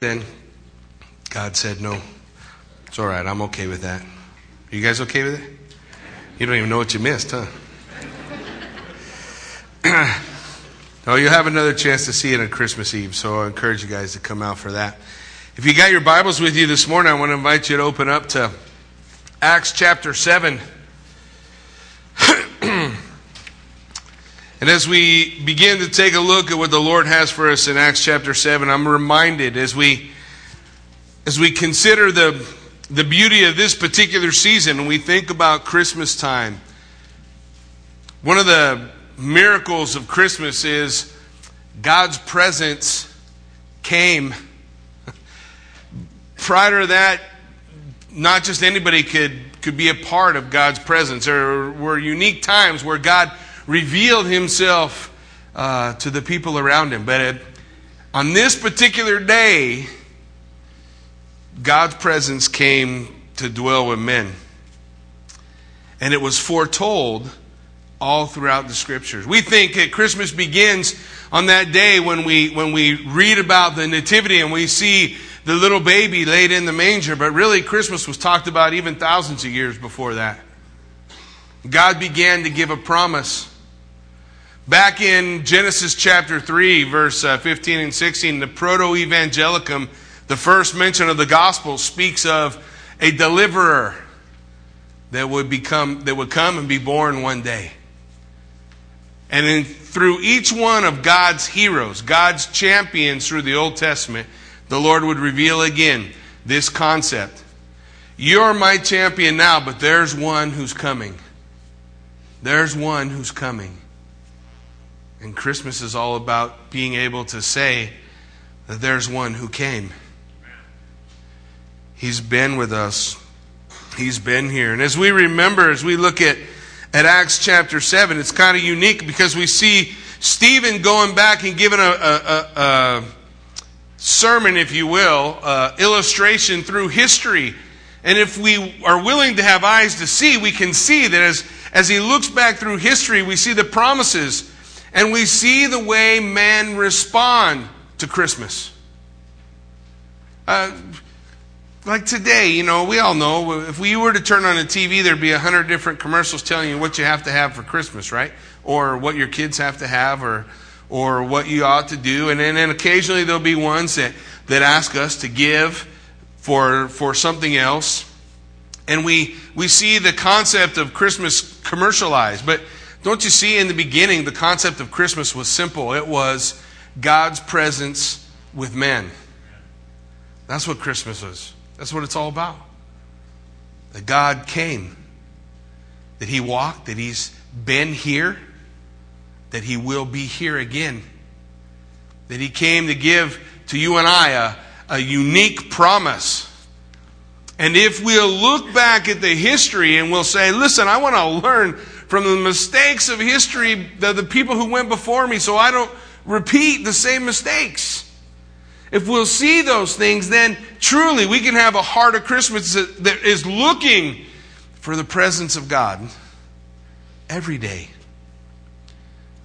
Then God said, No, it's all right. I'm okay with that. Are you guys okay with it? You don't even know what you missed, huh? oh, you'll have another chance to see it on Christmas Eve, so I encourage you guys to come out for that. If you got your Bibles with you this morning, I want to invite you to open up to Acts chapter 7. As we begin to take a look at what the Lord has for us in Acts chapter 7, I'm reminded as we as we consider the the beauty of this particular season and we think about Christmas time. One of the miracles of Christmas is God's presence came. Prior to that, not just anybody could, could be a part of God's presence. There were unique times where God revealed himself uh, to the people around him. But it, on this particular day, God's presence came to dwell with men. And it was foretold all throughout the scriptures. We think that Christmas begins on that day when we, when we read about the nativity and we see the little baby laid in the manger, but really Christmas was talked about even thousands of years before that. God began to give a promise. Back in Genesis chapter 3, verse uh, 15 and 16, the Proto Evangelium the first mention of the gospel speaks of a deliverer that would become that would come and be born one day. And in, through each one of God's heroes, God's champions through the Old Testament, the Lord would reveal again this concept. You're my champion now, but there's one who's coming. There's one who's coming. And Christmas is all about being able to say that there's one who came. He's been with us. He's been here. And as we remember, as we look at, at Acts chapter 7, it's kind of unique because we see Stephen going back and giving a, a, a, a sermon, if you will, uh, illustration through history. And if we are willing to have eyes to see, we can see that as, as he looks back through history, we see the promises and we see the way men respond to Christmas. Uh, like today, you know, we all know if we were to turn on a TV, there'd be a hundred different commercials telling you what you have to have for Christmas, right? Or what your kids have to have, or or what you ought to do. And then, and occasionally there'll be ones that, that ask us to give for for something else. And we we see the concept of Christmas commercialized. But don't you see in the beginning the concept of Christmas was simple. It was God's presence with men. That's what Christmas was. That's what it's all about. That God came, that He walked, that He's been here, that He will be here again, that He came to give to you and I a, a unique promise. And if we'll look back at the history and we'll say, listen, I want to learn from the mistakes of history, the, the people who went before me, so I don't repeat the same mistakes. If we'll see those things, then truly we can have a heart of Christmas that is looking for the presence of God every day.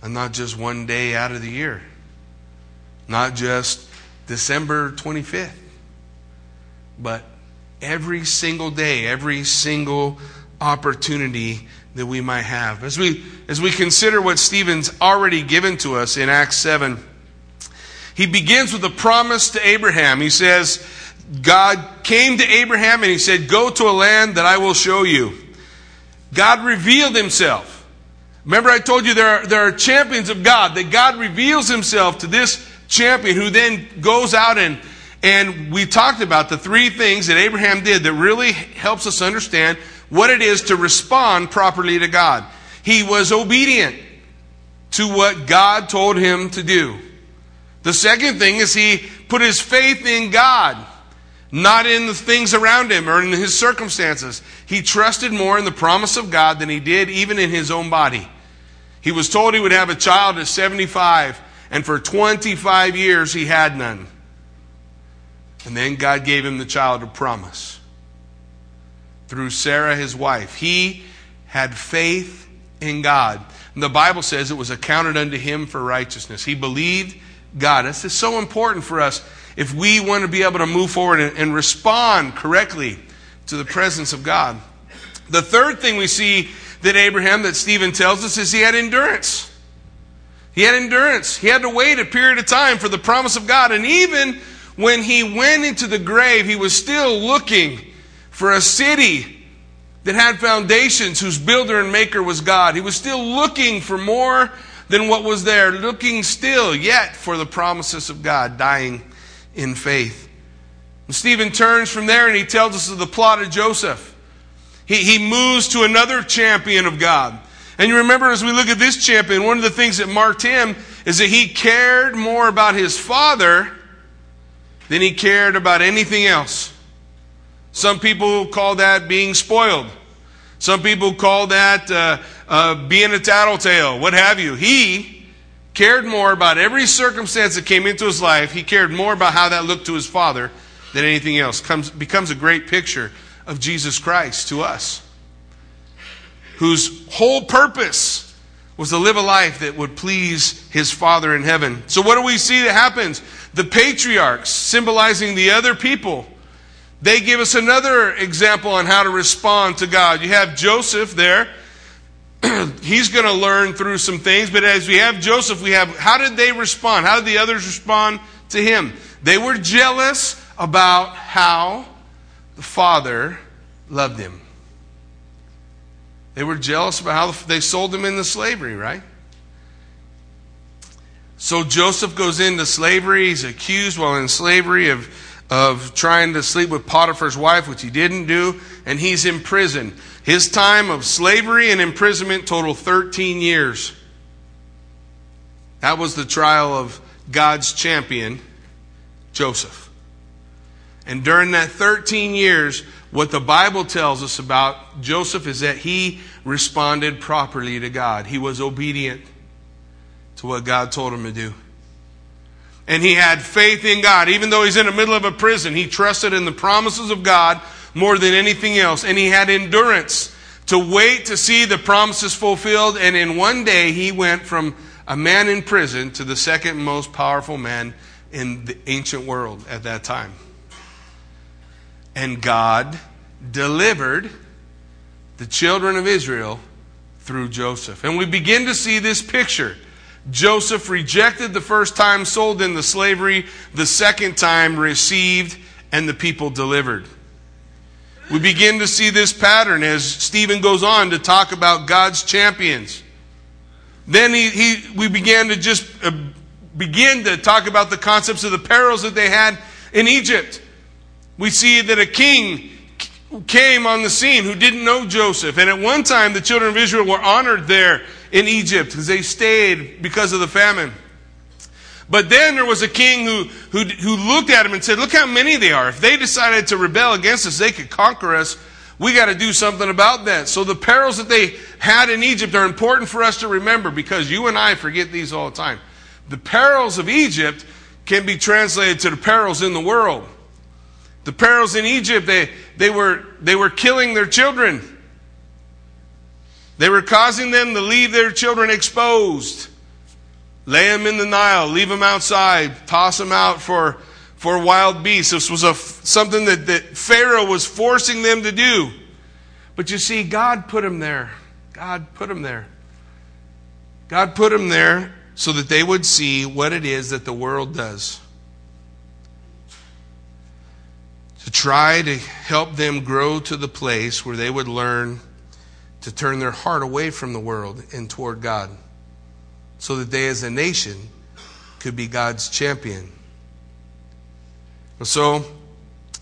And not just one day out of the year. Not just December 25th. But every single day, every single opportunity that we might have. As we, as we consider what Stephen's already given to us in Acts 7, he begins with a promise to Abraham. He says, God came to Abraham and he said, Go to a land that I will show you. God revealed himself. Remember, I told you there are, there are champions of God, that God reveals himself to this champion who then goes out and and we talked about the three things that Abraham did that really helps us understand what it is to respond properly to God. He was obedient to what God told him to do. The second thing is he put his faith in God, not in the things around him or in his circumstances. He trusted more in the promise of God than he did even in his own body. He was told he would have a child at 75, and for 25 years he had none. And then God gave him the child of promise through Sarah, his wife. He had faith in God. And the Bible says it was accounted unto him for righteousness. He believed God. This is so important for us if we want to be able to move forward and, and respond correctly to the presence of God. The third thing we see that Abraham, that Stephen tells us, is he had endurance. He had endurance. He had to wait a period of time for the promise of God. And even when he went into the grave, he was still looking for a city that had foundations, whose builder and maker was God. He was still looking for more than what was there, looking still yet for the promises of God, dying in faith. And Stephen turns from there and he tells us of the plot of Joseph. He, he moves to another champion of God. And you remember as we look at this champion, one of the things that marked him is that he cared more about his father than he cared about anything else. Some people call that being spoiled. Some people call that uh, uh, being a tattletale, what have you. He cared more about every circumstance that came into his life. He cared more about how that looked to his father than anything else. Comes, becomes a great picture of Jesus Christ to us, whose whole purpose was to live a life that would please his Father in heaven. So, what do we see that happens? The patriarchs, symbolizing the other people, they give us another example on how to respond to God. You have Joseph there. He's going to learn through some things, but as we have Joseph, we have how did they respond? How did the others respond to him? They were jealous about how the father loved him. They were jealous about how they sold him into slavery, right? So Joseph goes into slavery. He's accused while in slavery of, of trying to sleep with Potiphar's wife, which he didn't do, and he's in prison. His time of slavery and imprisonment total 13 years. That was the trial of God's champion, Joseph. And during that 13 years, what the Bible tells us about Joseph is that he responded properly to God. He was obedient to what God told him to do. And he had faith in God. Even though he's in the middle of a prison, he trusted in the promises of God more than anything else. And he had endurance to wait to see the promises fulfilled. And in one day, he went from a man in prison to the second most powerful man in the ancient world at that time. And God delivered the children of Israel through Joseph. And we begin to see this picture. Joseph rejected the first time, sold into slavery, the second time received, and the people delivered. We begin to see this pattern as Stephen goes on to talk about God's champions. Then he, he, we began to just uh, begin to talk about the concepts of the perils that they had in Egypt we see that a king came on the scene who didn't know Joseph. And at one time, the children of Israel were honored there in Egypt because they stayed because of the famine. But then there was a king who, who, who looked at him and said, Look how many they are. If they decided to rebel against us, they could conquer us. We got to do something about that. So the perils that they had in Egypt are important for us to remember because you and I forget these all the time. The perils of Egypt can be translated to the perils in the world. The perils in Egypt, they, they, were, they were killing their children. They were causing them to leave their children exposed. Lay them in the Nile, leave them outside, toss them out for, for wild beasts. This was a, something that, that Pharaoh was forcing them to do. But you see, God put them there. God put them there. God put them there so that they would see what it is that the world does. to try to help them grow to the place where they would learn to turn their heart away from the world and toward God so that they as a nation could be God's champion. So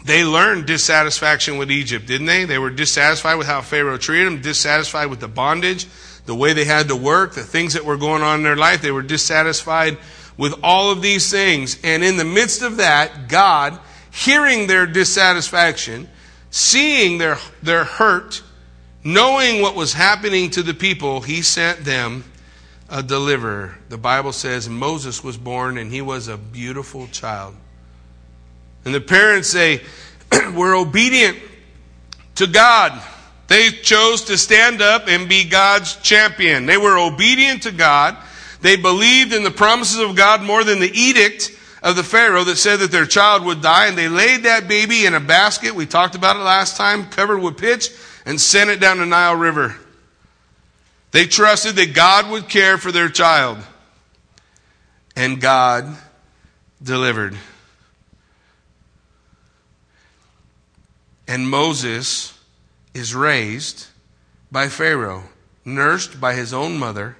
they learned dissatisfaction with Egypt, didn't they? They were dissatisfied with how Pharaoh treated them, dissatisfied with the bondage, the way they had to work, the things that were going on in their life. They were dissatisfied with all of these things. And in the midst of that, God hearing their dissatisfaction, seeing their, their hurt, knowing what was happening to the people, he sent them a deliverer. The Bible says Moses was born and he was a beautiful child. And the parents say, We're obedient to God. They chose to stand up and be God's champion. They were obedient to God. They believed in the promises of God more than the edict of the Pharaoh that said that their child would die, and they laid that baby in a basket. We talked about it last time, covered with pitch, and sent it down the Nile River. They trusted that God would care for their child. And God delivered. And Moses is raised by Pharaoh, nursed by his own mother,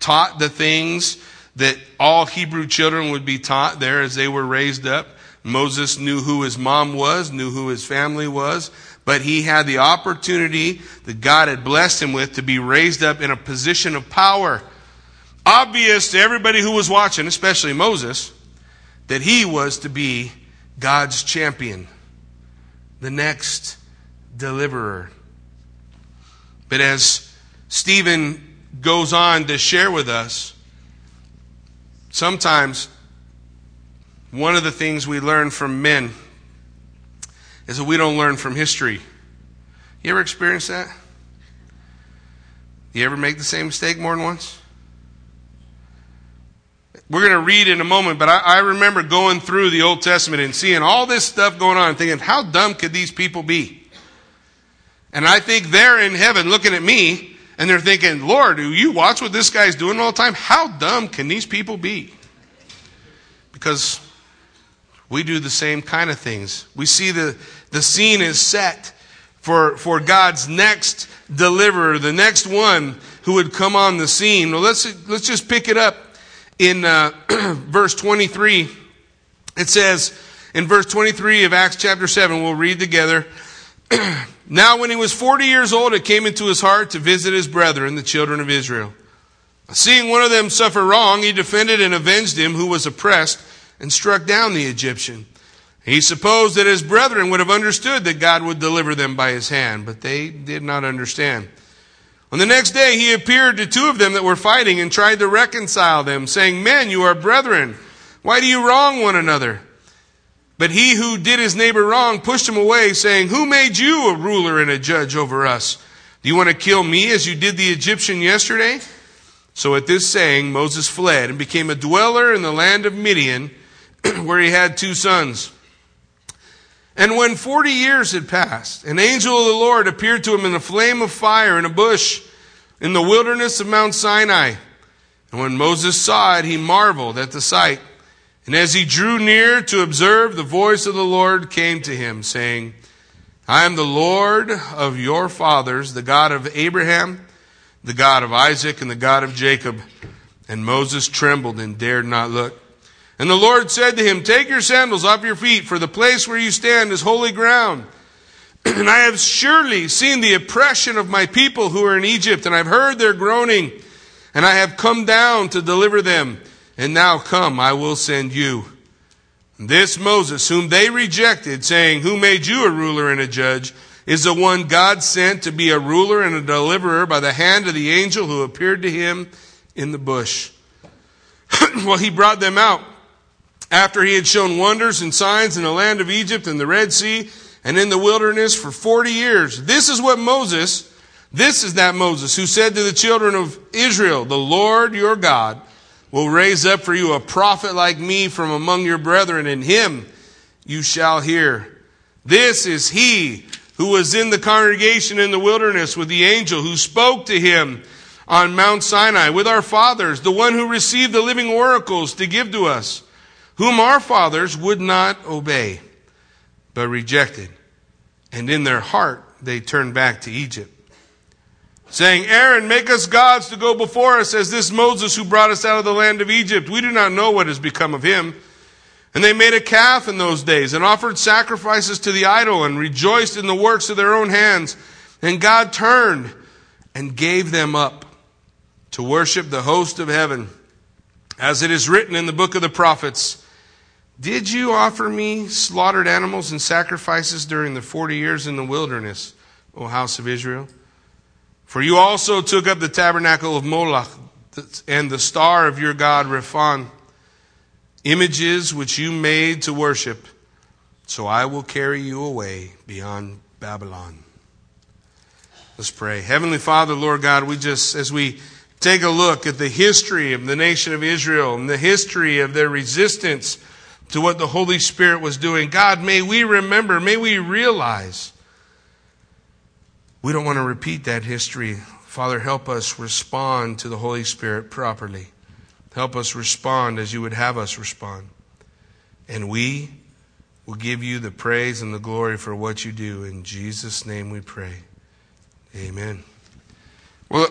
taught the things that all Hebrew children would be taught there as they were raised up. Moses knew who his mom was, knew who his family was, but he had the opportunity that God had blessed him with to be raised up in a position of power. Obvious to everybody who was watching, especially Moses, that he was to be God's champion, the next deliverer. But as Stephen goes on to share with us, sometimes one of the things we learn from men is that we don't learn from history. You ever experience that? You ever make the same mistake more than once? We're going to read in a moment, but I, I, remember going through the Old Testament and seeing all this stuff going on and thinking, how dumb could these people be? And I think they're in heaven looking at me and they're thinking, Lord, do you watch what this guy's doing all the time? How dumb can these people be? Because we do the same kind of things. We see the, the scene is set for, for God's next deliverer, the next one who would come on the scene. Well, let's, let's just pick it up in uh, verse 23. It says, in verse 23 of Acts chapter 7, we'll read together. now, when he was 40 years old, it came into his heart to visit his brethren, the children of Israel. Seeing one of them suffer wrong, he defended and avenged him who was oppressed and struck down the Egyptian. He supposed that his brethren would have understood that God would deliver them by his hand, but they did not understand. On the next day, he appeared to two of them that were fighting and tried to reconcile them, saying, Men, you are brethren. Why do you wrong one another? But he who did his neighbor wrong pushed him away, saying, Who made you a ruler and a judge over us? Do you want to kill me as you did the Egyptian yesterday? So at this saying, Moses fled and became a dweller in the land of Midian, where he had two sons. And when 40 years had passed, an angel of the Lord appeared to him in a flame of fire in a bush in the wilderness of Mount Sinai. And when Moses saw it, he marveled at the sight. And as he drew near to observe, the voice of the Lord came to him, saying, I am the Lord of your fathers, the God of Abraham, the God of Isaac, and the God of Jacob. And Moses trembled and dared not look. And the Lord said to him, Take your sandals off your feet, for the place where you stand is holy ground. and I have surely seen the oppression of my people who are in Egypt, and I've heard their groaning, and I have come down to deliver them. And now come, I will send you. This Moses, whom they rejected, saying, Who made you a ruler and a judge, is the one God sent to be a ruler and a deliverer by the hand of the angel who appeared to him in the bush. well, he brought them out after he had shown wonders and signs in the land of Egypt and the Red Sea and in the wilderness for 40 years. This is what Moses, this is that Moses who said to the children of Israel, the Lord your God will raise up for you a prophet like me from among your brethren and him you shall hear. This is he who was in the congregation in the wilderness with the angel who spoke to him on Mount Sinai with our fathers, the one who received the living oracles to give to us whom our fathers would not obey, but rejected. And in their heart they turned back to Egypt, saying, Aaron, make us gods to go before us as this Moses who brought us out of the land of Egypt. We do not know what has become of him. And they made a calf in those days and offered sacrifices to the idol and rejoiced in the works of their own hands. And God turned and gave them up to worship the host of heaven. As it is written in the book of the prophets, did you offer me slaughtered animals and sacrifices during the 40 years in the wilderness, O house of Israel? For you also took up the tabernacle of Moloch and the star of your God Rephan, images which you made to worship. So I will carry you away beyond Babylon. Let's pray. Heavenly Father, Lord God, we just, as we take a look at the history of the nation of Israel and the history of their resistance to what the Holy Spirit was doing. God, may we remember, may we realize we don't want to repeat that history. Father, help us respond to the Holy Spirit properly. Help us respond as you would have us respond. And we will give you the praise and the glory for what you do. In Jesus' name we pray. Amen. Well,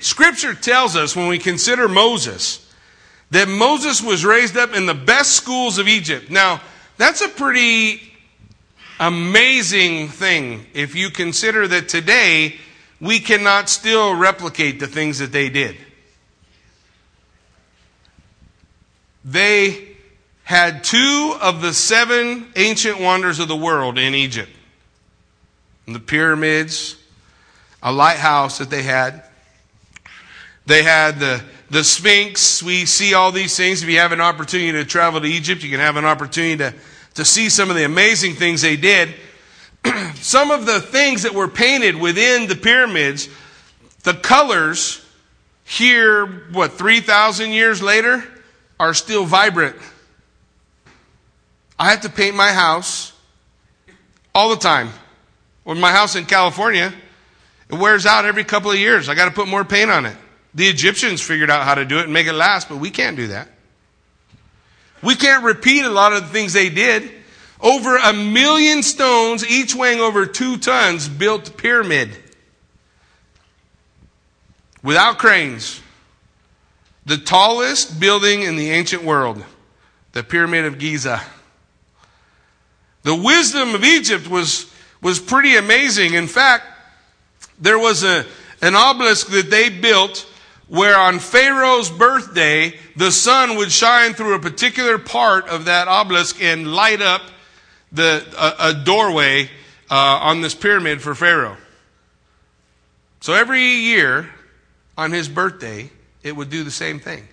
Scripture tells us when we consider Moses that Moses was raised up in the best schools of Egypt. Now, that's a pretty amazing thing if you consider that today we cannot still replicate the things that they did. They had two of the seven ancient wonders of the world in Egypt the pyramids, a lighthouse that they had. They had the, the Sphinx. We see all these things. If you have an opportunity to travel to Egypt, you can have an opportunity to, to see some of the amazing things they did. some of the things that were painted within the pyramids, the colors here, what, 3,000 years later, are still vibrant. I have to paint my house all the time. Or my house in California, it wears out every couple of years. I got to put more paint on it. The Egyptians figured out how to do it and make it last, but we can't do that. We can't repeat a lot of the things they did. Over a million stones, each weighing over two tons, built the pyramid without cranes. The tallest building in the ancient world, the Pyramid of Giza. The wisdom of Egypt was, was pretty amazing. In fact, there was a, an obelisk that they built where on Pharaoh's birthday, the sun would shine through a particular part of that obelisk and light up the, a, a doorway uh, on this pyramid for Pharaoh. So every year on his birthday, it would do the same thing.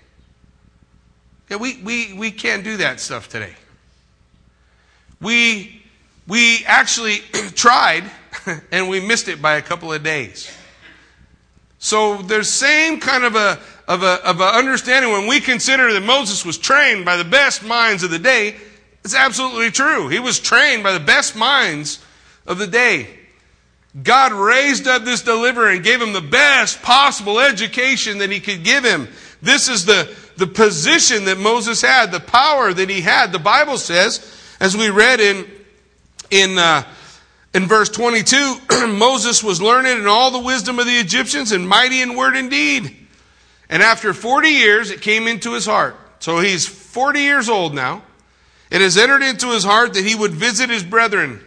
Yeah, we, we, we can't do that stuff today. We, we actually tried and we missed it by a couple of days. So there's same kind of a, of a, of a understanding when we consider that Moses was trained by the best minds of the day. It's absolutely true. He was trained by the best minds of the day. God raised up this deliverer and gave him the best possible education that he could give him. This is the, the position that Moses had, the power that he had. The Bible says, as we read in, in, uh, in verse 22, Moses was learned in all the wisdom of the Egyptians and mighty in word and deed. And after 40 years, it came into his heart. So he's 40 years old now. It has entered into his heart that he would visit his brethren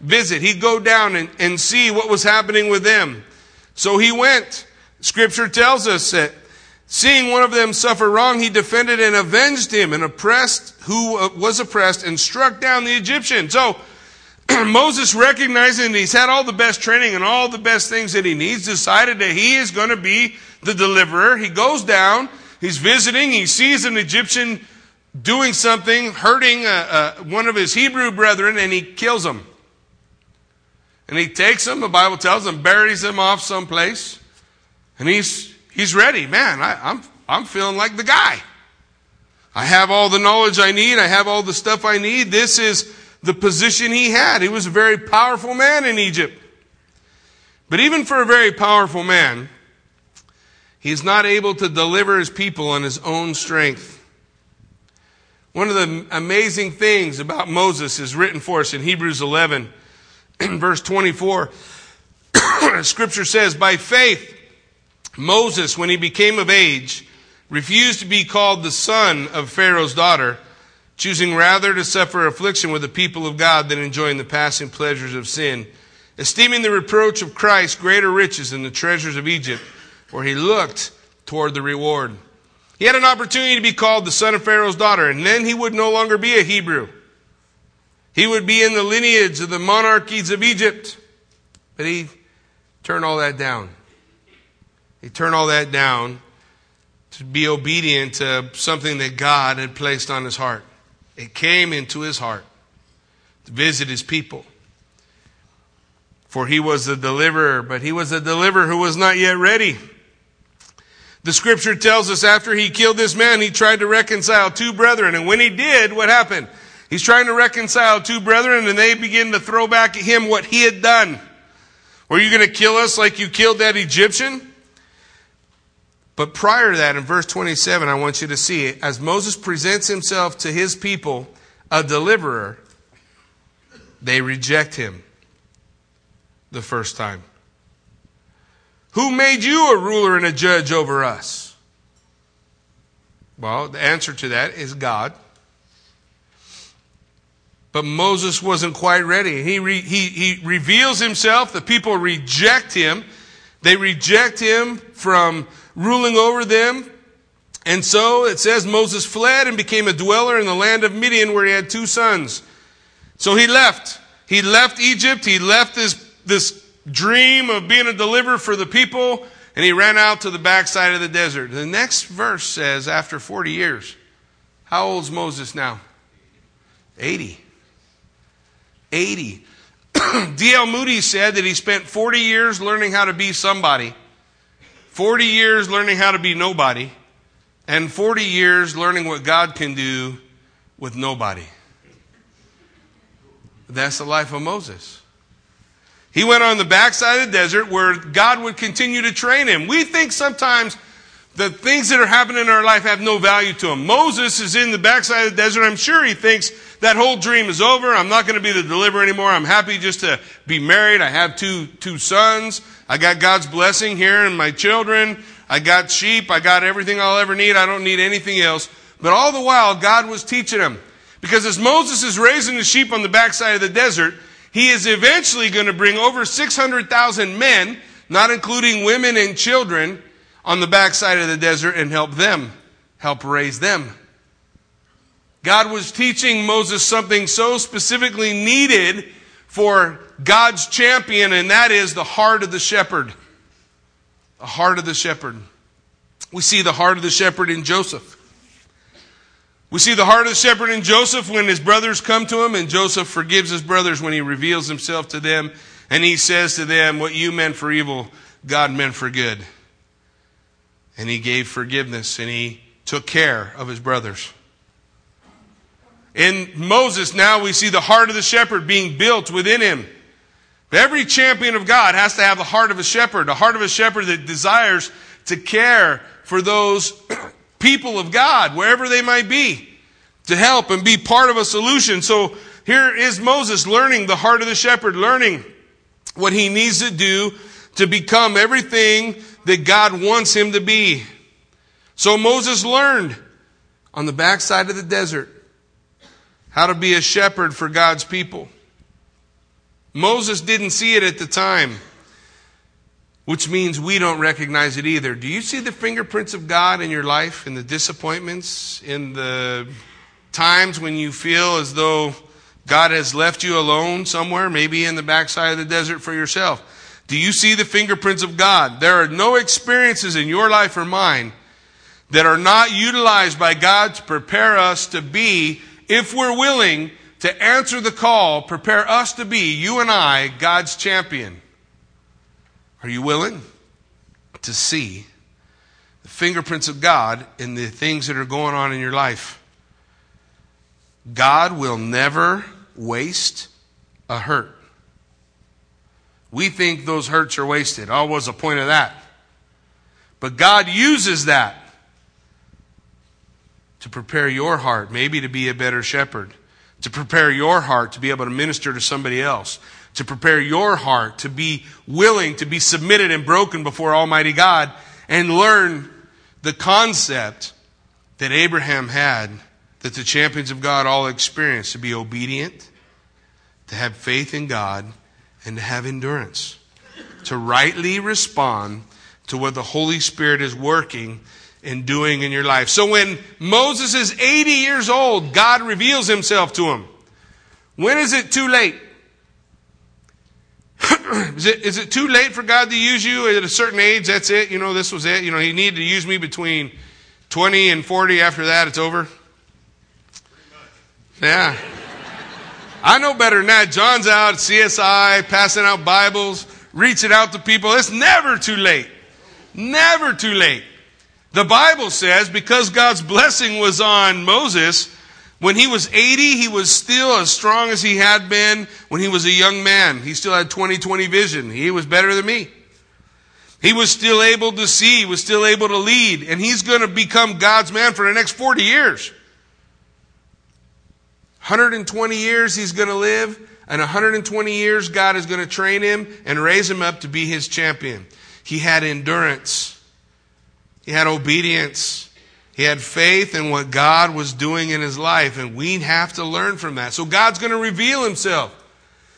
visit. He'd go down and, and see what was happening with them. So he went. Scripture tells us that seeing one of them suffer wrong, he defended and avenged him and oppressed who uh, was oppressed and struck down the Egyptian. So Moses recognizing he's had all the best training and all the best things that he needs, decided that he is going to be the deliverer. He goes down, he's visiting, he sees an Egyptian doing something, hurting uh, uh, one of his Hebrew brethren, and he kills him. And he takes him, the Bible tells him, buries him off someplace. And he's, he's ready. Man, I, I'm, I'm feeling like the guy. I have all the knowledge I need. I have all the stuff I need. This is the position he had. He was a very powerful man in Egypt. But even for a very powerful man, he's not able to deliver his people on his own strength. One of the amazing things about Moses is written for us in Hebrews 11 in verse 24, scripture says, By faith, Moses, when he became of age, refused to be called the son of Pharaoh's daughter, choosing rather to suffer affliction with the people of God than enjoying the passing pleasures of sin, esteeming the reproach of Christ greater riches than the treasures of Egypt, for he looked toward the reward. He had an opportunity to be called the son of Pharaoh's daughter, and then he would no longer be a Hebrew. He would be in the lineage of the monarchies of Egypt. But he turned all that down. He turned all that down to be obedient to something that God had placed on his heart. It came into his heart to visit his people. For he was the deliverer, but he was a deliverer who was not yet ready. The scripture tells us after he killed this man, he tried to reconcile two brethren. And when he did, what happened? He's trying to reconcile two brethren and they begin to throw back at him what he had done. Were you going to kill us like you killed that Egyptian? But prior to that, in verse 27, I want you to see it. As Moses presents himself to his people, a deliverer, they reject him the first time. Who made you a ruler and a judge over us? Well, the answer to that is God. But Moses wasn't quite ready. He, re, he, he reveals himself. The people reject him. They reject him from ruling over them. And so it says Moses fled and became a dweller in the land of Midian where he had two sons. So he left. He left Egypt. He left this, this dream of being a deliverer for the people, and he ran out to the backside of the desert. The next verse says, after 40 years, how old's Moses now? 80. 80. D.L. Moody said that he spent 40 years learning how to be somebody, 40 years learning how to be nobody, and 40 years learning what God can do with nobody. That's the life of Moses. He went on the backside of the desert where God would continue to train him. We think sometimes the things that are happening in our life have no value to him. Moses is in the backside of the desert. I'm sure he thinks that whole dream is over. I'm not going to be the deliverer anymore. I'm happy just to be married. I have two, two sons. I got God's blessing here and my children. I got sheep. I got everything I'll ever need. I don't need anything else. But all the while, God was teaching him. Because as Moses is raising the sheep on the backside of the desert, he is eventually going to bring over 600,000 men, not including women and children, on the backside of the desert and help them, help raise them. God was teaching Moses something so specifically needed for God's champion, and that is the heart of the shepherd. The heart of the shepherd. We see the heart of the shepherd in Joseph. We see the heart of the shepherd in Joseph when his brothers come to him, and Joseph forgives his brothers when he reveals himself to them, and he says to them, What you meant for evil, God meant for good. And he gave forgiveness, and he took care of his brothers. In Moses, now we see the heart of the shepherd being built within him. Every champion of God has to have the heart of a shepherd, a heart of a shepherd that desires to care for those people of God, wherever they might be, to help and be part of a solution. So here is Moses learning the heart of the shepherd, learning what he needs to do to become everything that God wants him to be. So Moses learned on the backside of the desert how to be a shepherd for God's people. Moses didn't see it at the time which means we don't recognize it either. Do you see the fingerprints of God in your life, in the disappointments, in the times when you feel as though God has left you alone somewhere, maybe in the backside of the desert for yourself? Do you see the fingerprints of God? There are no experiences in your life or mine that are not utilized by God to prepare us to be, if we're willing to answer the call, prepare us to be, you and I, God's champion. Are you willing to see the fingerprints of God in the things that are going on in your life? God will never waste a hurt. We think those hurts are wasted. Oh, what's the point of that? But God uses that to prepare your heart, maybe to be a better shepherd, to prepare your heart to be able to minister to somebody else, to prepare your heart to be willing to be submitted and broken before Almighty God and learn the concept that Abraham had, that the champions of God all experienced to be obedient, to have faith in God, and to have endurance, to rightly respond to what the Holy Spirit is working and doing in your life. So when Moses is 80 years old, God reveals himself to him. When is it too late? is, it, is it too late for God to use you at a certain age? That's it. You know, this was it. You know, He needed to use me between 20 and 40. After that, it's over. Yeah. I know better than that. John's out CSI, passing out Bibles, reaching out to people. It's never too late. Never too late. The Bible says because God's blessing was on Moses, when he was 80, he was still as strong as he had been when he was a young man. He still had 20 20 vision. He was better than me. He was still able to see, he was still able to lead, and he's going to become God's man for the next 40 years. 120 years he's going to live, and 120 years God is going to train him and raise him up to be his champion. He had endurance. He had obedience. He had faith in what God was doing in his life, and we have to learn from that. So God's going to reveal himself.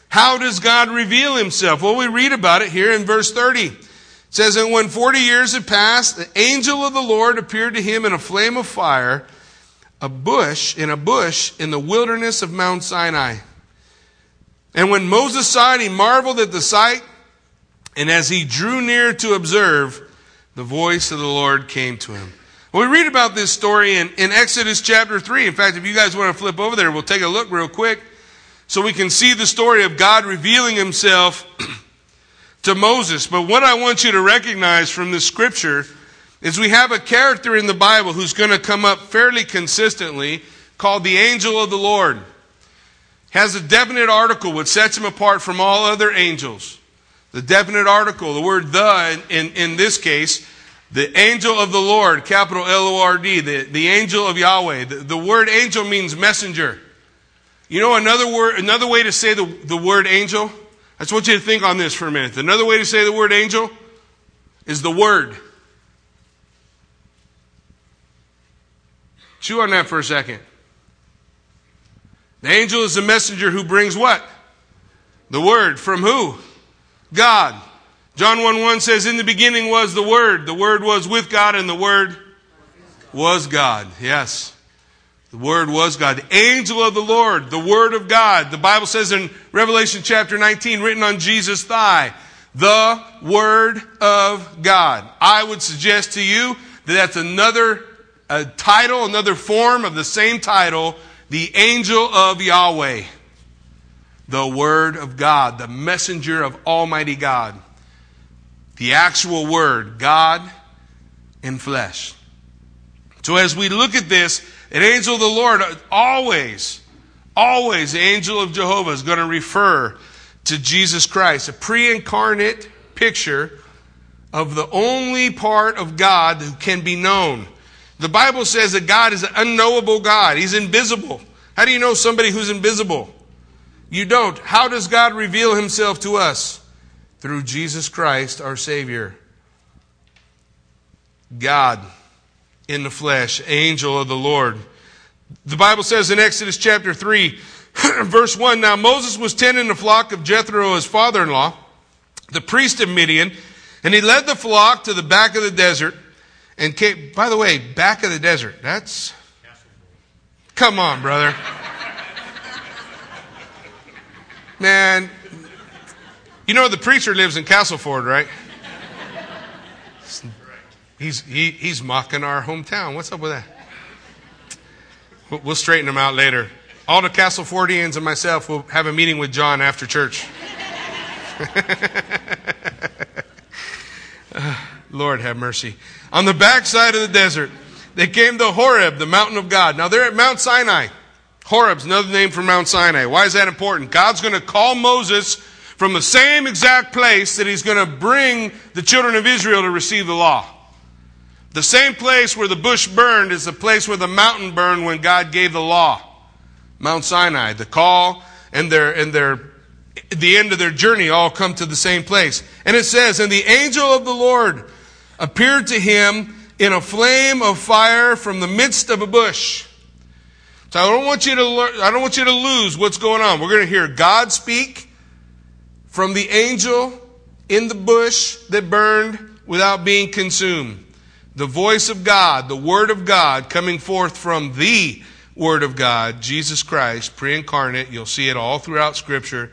How does God reveal himself? Well, we read about it here in verse 30. It says, And when 40 years had passed, the angel of the Lord appeared to him in a flame of fire, a bush, in a bush in the wilderness of Mount Sinai. And when Moses saw it, he marveled at the sight, and as he drew near to observe, the voice of the Lord came to him. we read about this story in, in Exodus chapter 3. In fact, if you guys want to flip over there, we'll take a look real quick so we can see the story of God revealing himself to Moses. But what I want you to recognize from this scripture is we have a character in the Bible who's going to come up fairly consistently called the angel of the Lord. Has a definite article which sets him apart from all other angels. The definite article, the word the in, in this case, the angel of the Lord, capital L O R D, the, the angel of Yahweh. The, the word angel means messenger. You know another word, another way to say the, the word angel? I just want you to think on this for a minute. Another way to say the word angel is the word. Chew on that for a second. The angel is the messenger who brings what? The word. From who? God. John 1 1 says, In the beginning was the Word. The Word was with God, and the Word was God. Yes. The Word was God. The angel of the Lord, the Word of God. The Bible says in Revelation chapter 19, written on Jesus' thigh, the Word of God. I would suggest to you that that's another a title, another form of the same title, the angel of Yahweh the Word of God, the messenger of Almighty God. The actual Word, God in flesh. So as we look at this, an angel of the Lord always, always, the angel of Jehovah is going to refer to Jesus Christ, a pre incarnate picture of the only part of God who can be known. The Bible says that God is an unknowable God, He's invisible. How do you know somebody who's invisible? You don't. How does God reveal himself to us? Through Jesus Christ, our Savior. God in the flesh, angel of the Lord. The Bible says in Exodus chapter 3, verse 1 Now Moses was tending the flock of Jethro, his father in law, the priest of Midian, and he led the flock to the back of the desert. And came, by the way, back of the desert, that's. Come on, brother. Man, you know the preacher lives in Castleford, right? He's, he, he's mocking our hometown. What's up with that? We'll straighten him out later. All the Castlefordians and myself will have a meeting with John after church. Uh, Lord have mercy. On the backside of the desert, they came to Horeb, the mountain of God. Now they're at Mount Sinai. Horeb's another name for Mount Sinai. Why is that important? God's going to call Moses from the same exact place that he's going to bring the children of Israel to receive the law. The same place where the bush burned is the place where the mountain burned when God gave the law. Mount Sinai. The call and their, and their, the end of their journey all come to the same place. And it says, And the angel of the Lord appeared to him in a flame of fire from the midst of a bush. So I don't want you to learn, I don't want you to lose what's going on. We're going to hear God speak from the angel in the bush that burned without being consumed. The voice of God, the word of God coming forth from the word of God, Jesus Christ, pre-incarnate. You'll see it all throughout scripture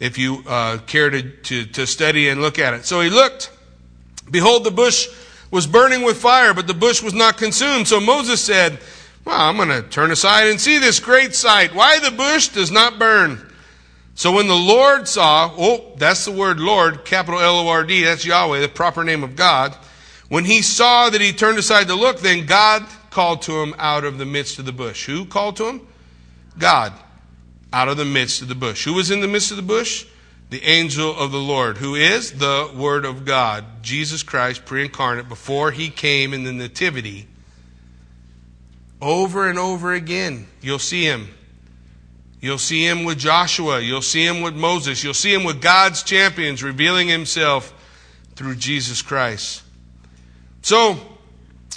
if you uh, care to, to, to study and look at it. So he looked. Behold, the bush was burning with fire, but the bush was not consumed. So Moses said, well, I'm going to turn aside and see this great sight. Why the bush does not burn. So when the Lord saw, oh, that's the word Lord, capital L O R D, that's Yahweh, the proper name of God. When he saw that he turned aside to look, then God called to him out of the midst of the bush. Who called to him? God, out of the midst of the bush. Who was in the midst of the bush? The angel of the Lord, who is the Word of God, Jesus Christ pre incarnate, before he came in the Nativity. Over and over again, you'll see him. You'll see him with Joshua. You'll see him with Moses. You'll see him with God's champions revealing himself through Jesus Christ. So,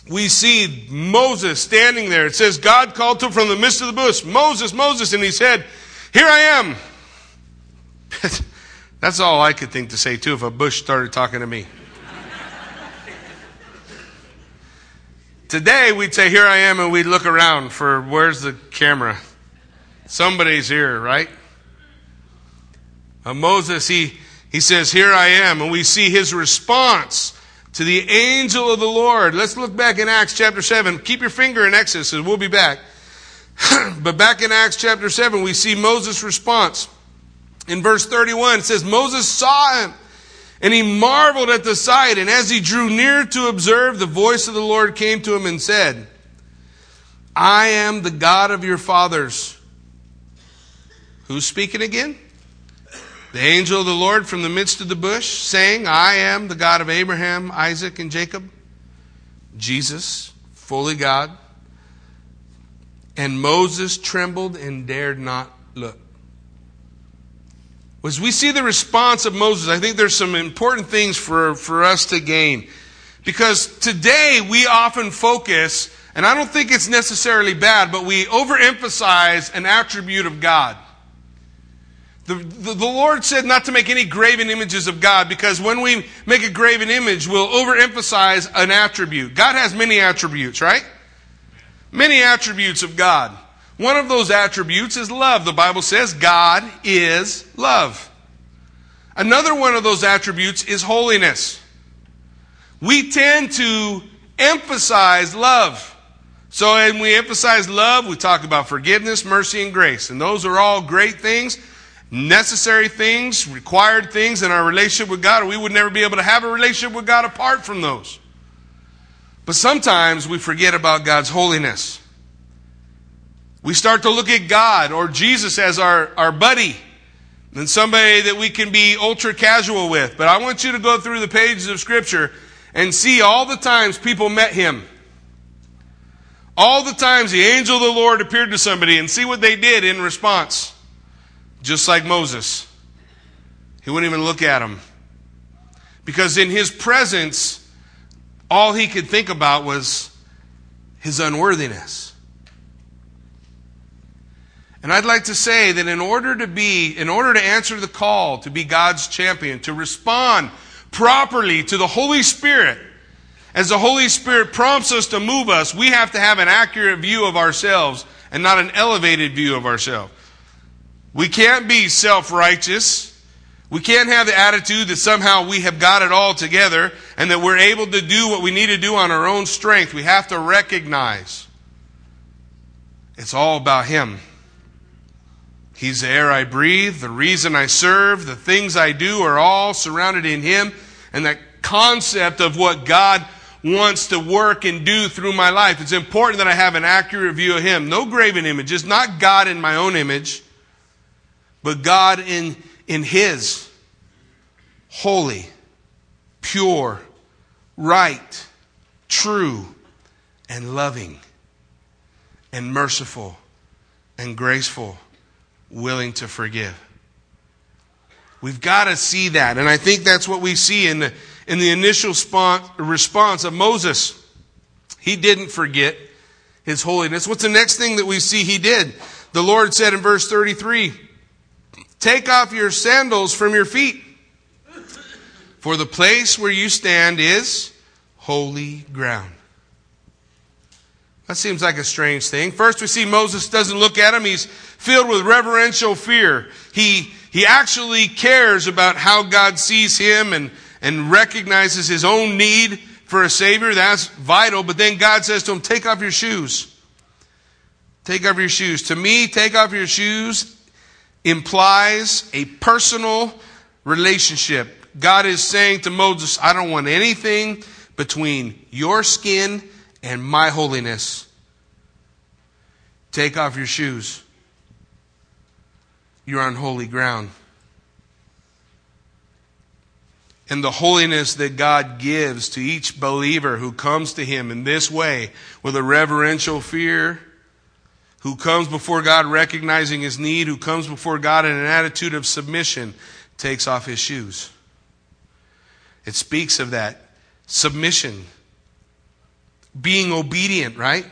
we see Moses standing there. It says, God called to him from the midst of the bush, Moses, Moses, and he said, Here I am. That's all I could think to say, too, if a bush started talking to me. Today, we'd say, Here I am, and we'd look around for where's the camera? Somebody's here, right? Uh, Moses, he, he says, Here I am, and we see his response to the angel of the Lord. Let's look back in Acts chapter 7. Keep your finger in Exodus, we'll be back. but back in Acts chapter 7, we see Moses' response. In verse 31, it says, Moses saw him, and he marveled at the sight. And as he drew near to observe, the voice of the Lord came to him and said, I am the God of your fathers. Who's speaking again? The angel of the Lord from the midst of the bush, saying, I am the God of Abraham, Isaac, and Jacob. Jesus, fully God. And Moses trembled and dared not look. As we see the response of Moses, I think there's some important things for, for us to gain. Because today we often focus, and I don't think it's necessarily bad, but we overemphasize an attribute of God. The, the, the, Lord said not to make any graven images of God because when we make a graven image, we'll overemphasize an attribute. God has many attributes, right? Many attributes of God. One of those attributes is love. The Bible says God is love. Another one of those attributes is holiness. We tend to emphasize love. So when we emphasize love, we talk about forgiveness, mercy, and grace. And those are all great things necessary things, required things in our relationship with God, or we would never be able to have a relationship with God apart from those. But sometimes we forget about God's holiness. We start to look at God or Jesus as our, our buddy and somebody that we can be ultra casual with. But I want you to go through the pages of Scripture and see all the times people met him. All the times the angel of the Lord appeared to somebody and see what they did in response just like Moses. He wouldn't even look at him. Because in his presence, all he could think about was his unworthiness. And I'd like to say that in order to be, in order to answer the call to be God's champion, to respond properly to the Holy Spirit, as the Holy Spirit prompts us to move us, we have to have an accurate view of ourselves and not an elevated view of ourselves. We can't be self righteous. We can't have the attitude that somehow we have got it all together and that we're able to do what we need to do on our own strength. We have to recognize it's all about Him. He's the air I breathe, the reason I serve, the things I do are all surrounded in Him. And that concept of what God wants to work and do through my life. It's important that I have an accurate view of Him. No graven images, not God in my own image but God in, in His holy, pure, right, true, and loving, and merciful, and graceful, willing to forgive. We've got to see that. And I think that's what we see in the, in the initial response of Moses. He didn't forget his holiness. What's the next thing that we see he did? The Lord said in verse 33, Take off your sandals from your feet, for the place where you stand is holy ground. That seems like a strange thing. First, we see Moses doesn't look at him. He's filled with reverential fear. He, he actually cares about how God sees him and, and recognizes his own need for a Savior. That's vital. But then God says to him, Take off your shoes. Take off your shoes. To me, take off your shoes implies a personal relationship. God is saying to Moses, I don't want anything between your skin and my holiness. Take off your shoes. You're on holy ground. And the holiness that God gives to each believer who comes to Him in this way with a reverential fear, who comes before God recognizing his need, who comes before God in an attitude of submission, takes off his shoes. It speaks of that submission, being obedient, right?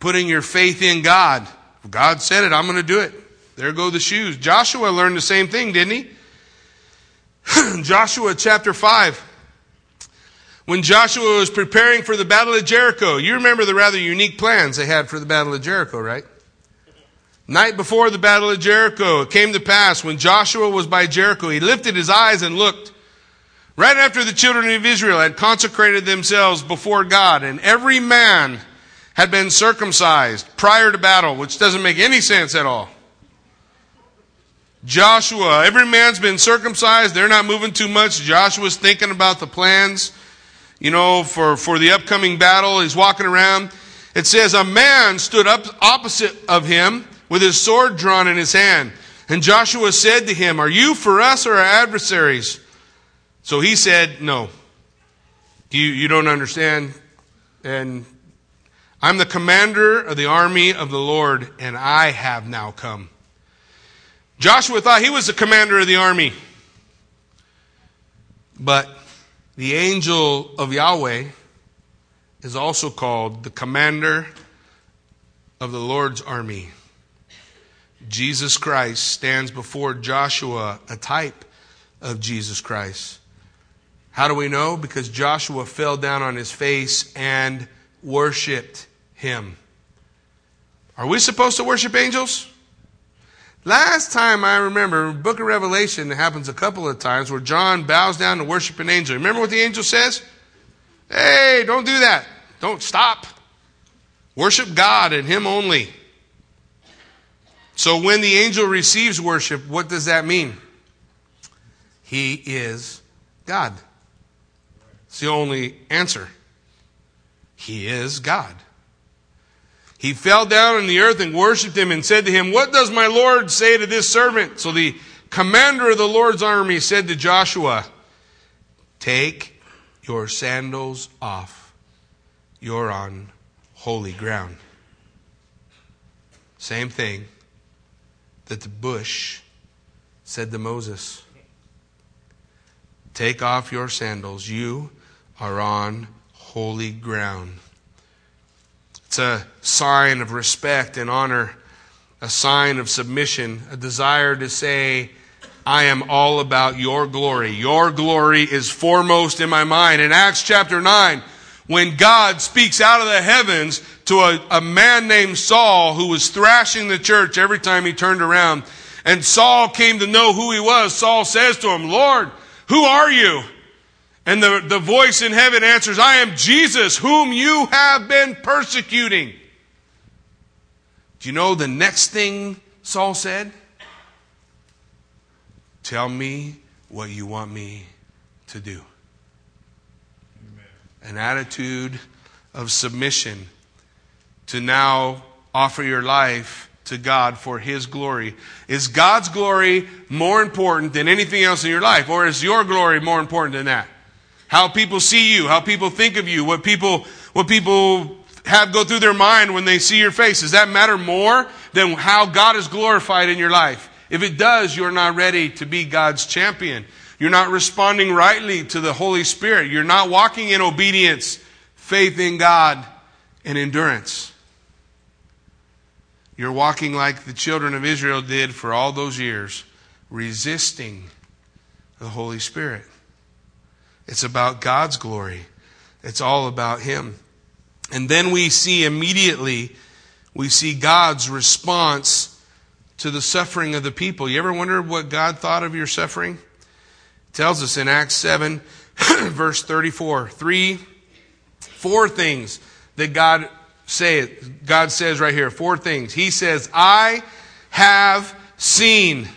Putting your faith in God. God said it, I'm going to do it. There go the shoes. Joshua learned the same thing, didn't he? Joshua chapter 5. When Joshua was preparing for the Battle of Jericho, you remember the rather unique plans they had for the Battle of Jericho, right? Night before the Battle of Jericho, it came to pass when Joshua was by Jericho, he lifted his eyes and looked. Right after the children of Israel had consecrated themselves before God, and every man had been circumcised prior to battle, which doesn't make any sense at all. Joshua, every man's been circumcised. They're not moving too much. Joshua's thinking about the plans, you know, for, for the upcoming battle. He's walking around. It says, a man stood up opposite of him with his sword drawn in his hand. And Joshua said to him, Are you for us or our adversaries? So he said, No. You, you don't understand. And I'm the commander of the army of the Lord, and I have now come. Joshua thought he was the commander of the army. But the angel of Yahweh is also called the commander of the Lord's army. Jesus Christ stands before Joshua, a type of Jesus Christ. How do we know? Because Joshua fell down on his face and worshiped him. Are we supposed to worship angels? Last time I remember, book of Revelation it happens a couple of times where John bows down to worship an angel. Remember what the angel says? Hey, don't do that. Don't stop. Worship God and Him only. So when the angel receives worship, what does that mean? He is God. It's the only answer. He is God. He fell down on the earth and worshiped him and said to him, What does my Lord say to this servant? So the commander of the Lord's army said to Joshua, Take your sandals off. You're on holy ground. Same thing that the bush said to Moses Take off your sandals. You are on holy ground. It's a sign of respect and honor, a sign of submission, a desire to say, I am all about your glory. Your glory is foremost in my mind. In Acts chapter 9, when God speaks out of the heavens to a, a, man named Saul who was thrashing the church every time he turned around, and Saul came to know who he was, Saul says to him, Lord, who are you? And the, the voice in heaven answers, I am Jesus, whom you have been persecuting. Do you know the next thing Saul said? Tell me what you want me to do. Amen. An attitude of submission to now offer your life to God for His glory. Is God's glory more important than anything else in your life? Or is your glory more important than that? How people see you, how people think of you, what people, what people have go through their mind when they see your face. Does that matter more than how God is glorified in your life? If it does, you're not ready to be God's champion. You're not responding rightly to the Holy Spirit. You're not walking in obedience, faith in God, and endurance. You're walking like the children of Israel did for all those years, resisting the Holy Spirit. It's about God's glory. It's all about Him. And then we see immediately, we see God's response to the suffering of the people. You ever wonder what God thought of your suffering? It tells us in Acts 7, verse 34, three, four things that God say God says right here, four things. He says, I have seen.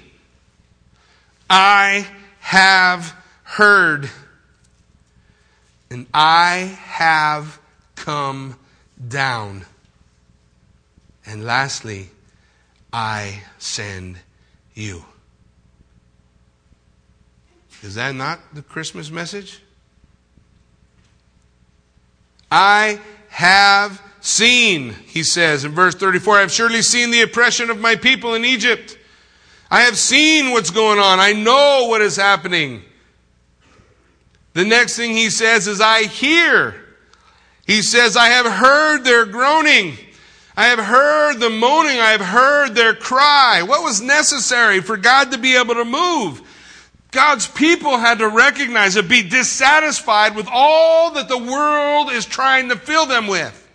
I have heard and I have come down. And lastly, I send you. Is that not the Christmas message? I have seen, he says in verse 34, I have surely seen the oppression of my people in Egypt. I have seen what's going on. I know what is happening. The next thing he says is, I hear. He says, I have heard their groaning. I have heard the moaning. I have heard their cry. What was necessary for God to be able to move? God's people had to recognize and be dissatisfied with all that the world is trying to fill them with.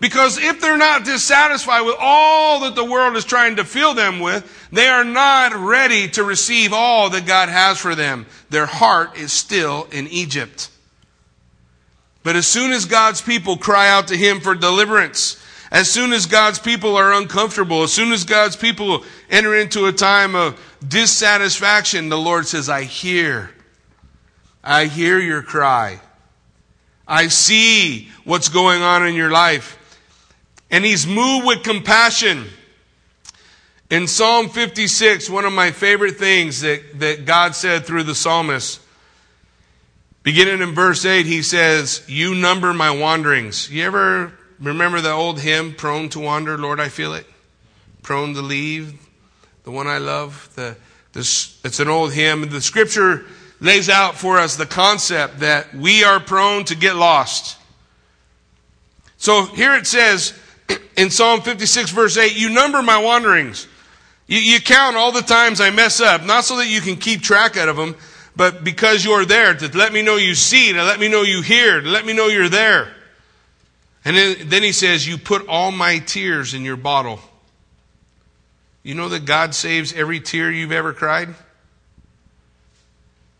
Because if they're not dissatisfied with all that the world is trying to fill them with, they are not ready to receive all that God has for them. Their heart is still in Egypt. But as soon as God's people cry out to Him for deliverance, as soon as God's people are uncomfortable, as soon as God's people enter into a time of dissatisfaction, the Lord says, I hear. I hear your cry. I see what's going on in your life and he's moved with compassion. In Psalm 56, one of my favorite things that, that God said through the psalmist, beginning in verse 8, he says, You number my wanderings. You ever remember the old hymn, Prone to Wander, Lord, I feel it? Prone to leave, the one I love. The, this, it's an old hymn. The scripture lays out for us the concept that we are prone to get lost. So here it says, in Psalm 56 verse 8, you number my wanderings. You, you, count all the times I mess up, not so that you can keep track out of them, but because you're there to let me know you see, to let me know you hear, to let me know you're there. And then, then he says, you put all my tears in your bottle. You know that God saves every tear you've ever cried?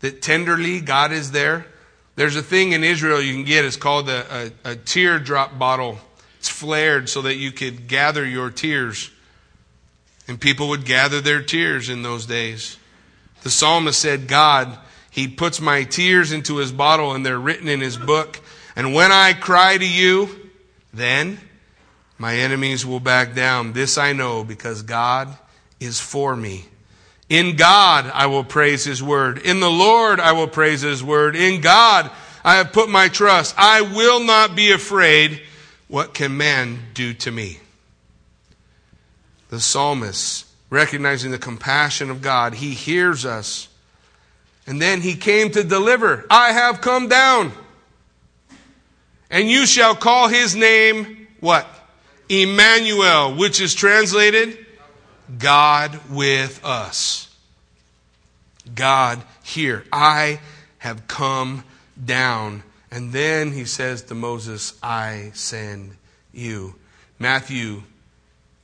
That tenderly God is there? There's a thing in Israel you can get, it's called a, a, a teardrop bottle. It's flared so that you could gather your tears. And people would gather their tears in those days. The psalmist said, God, He puts my tears into His bottle and they're written in His book. And when I cry to you, then my enemies will back down. This I know because God is for me. In God I will praise His word. In the Lord I will praise His word. In God I have put my trust. I will not be afraid. What can man do to me? The psalmist, recognizing the compassion of God, he hears us. And then he came to deliver. I have come down. And you shall call his name what? Emmanuel, which is translated God with us. God here. I have come down and then he says to Moses, I send you. Matthew,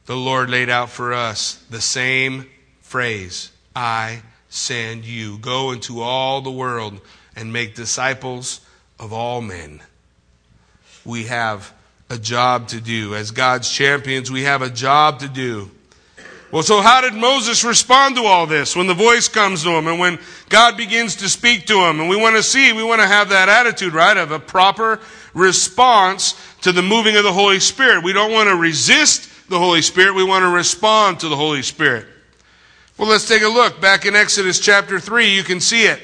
the Lord laid out for us the same phrase I send you. Go into all the world and make disciples of all men. We have a job to do. As God's champions, we have a job to do. Well, so how did Moses respond to all this when the voice comes to him and when God begins to speak to him? And we want to see, we want to have that attitude, right, of a proper response to the moving of the Holy Spirit. We don't want to resist the Holy Spirit, we want to respond to the Holy Spirit. Well, let's take a look. Back in Exodus chapter 3, you can see it.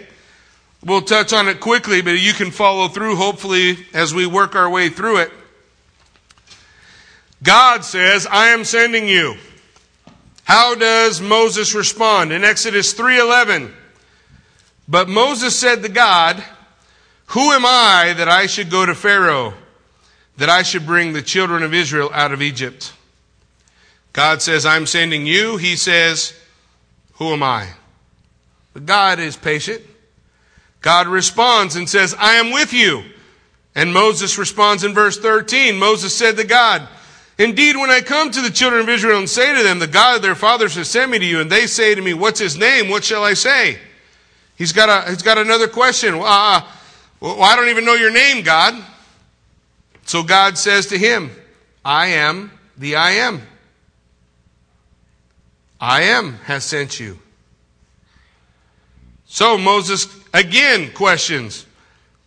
We'll touch on it quickly, but you can follow through, hopefully, as we work our way through it. God says, I am sending you. How does Moses respond? In Exodus 3:11, but Moses said to God, "Who am I that I should go to Pharaoh, that I should bring the children of Israel out of Egypt?" God says, "I'm sending you." He says, "Who am I?" But God is patient. God responds and says, "I am with you." And Moses responds in verse 13. Moses said to God, Indeed, when I come to the children of Israel and say to them, The God of their fathers has sent me to you, and they say to me, What's his name? What shall I say? He's got, a, he's got another question. Uh, well, I don't even know your name, God. So God says to him, I am the I am. I am has sent you. So Moses again questions.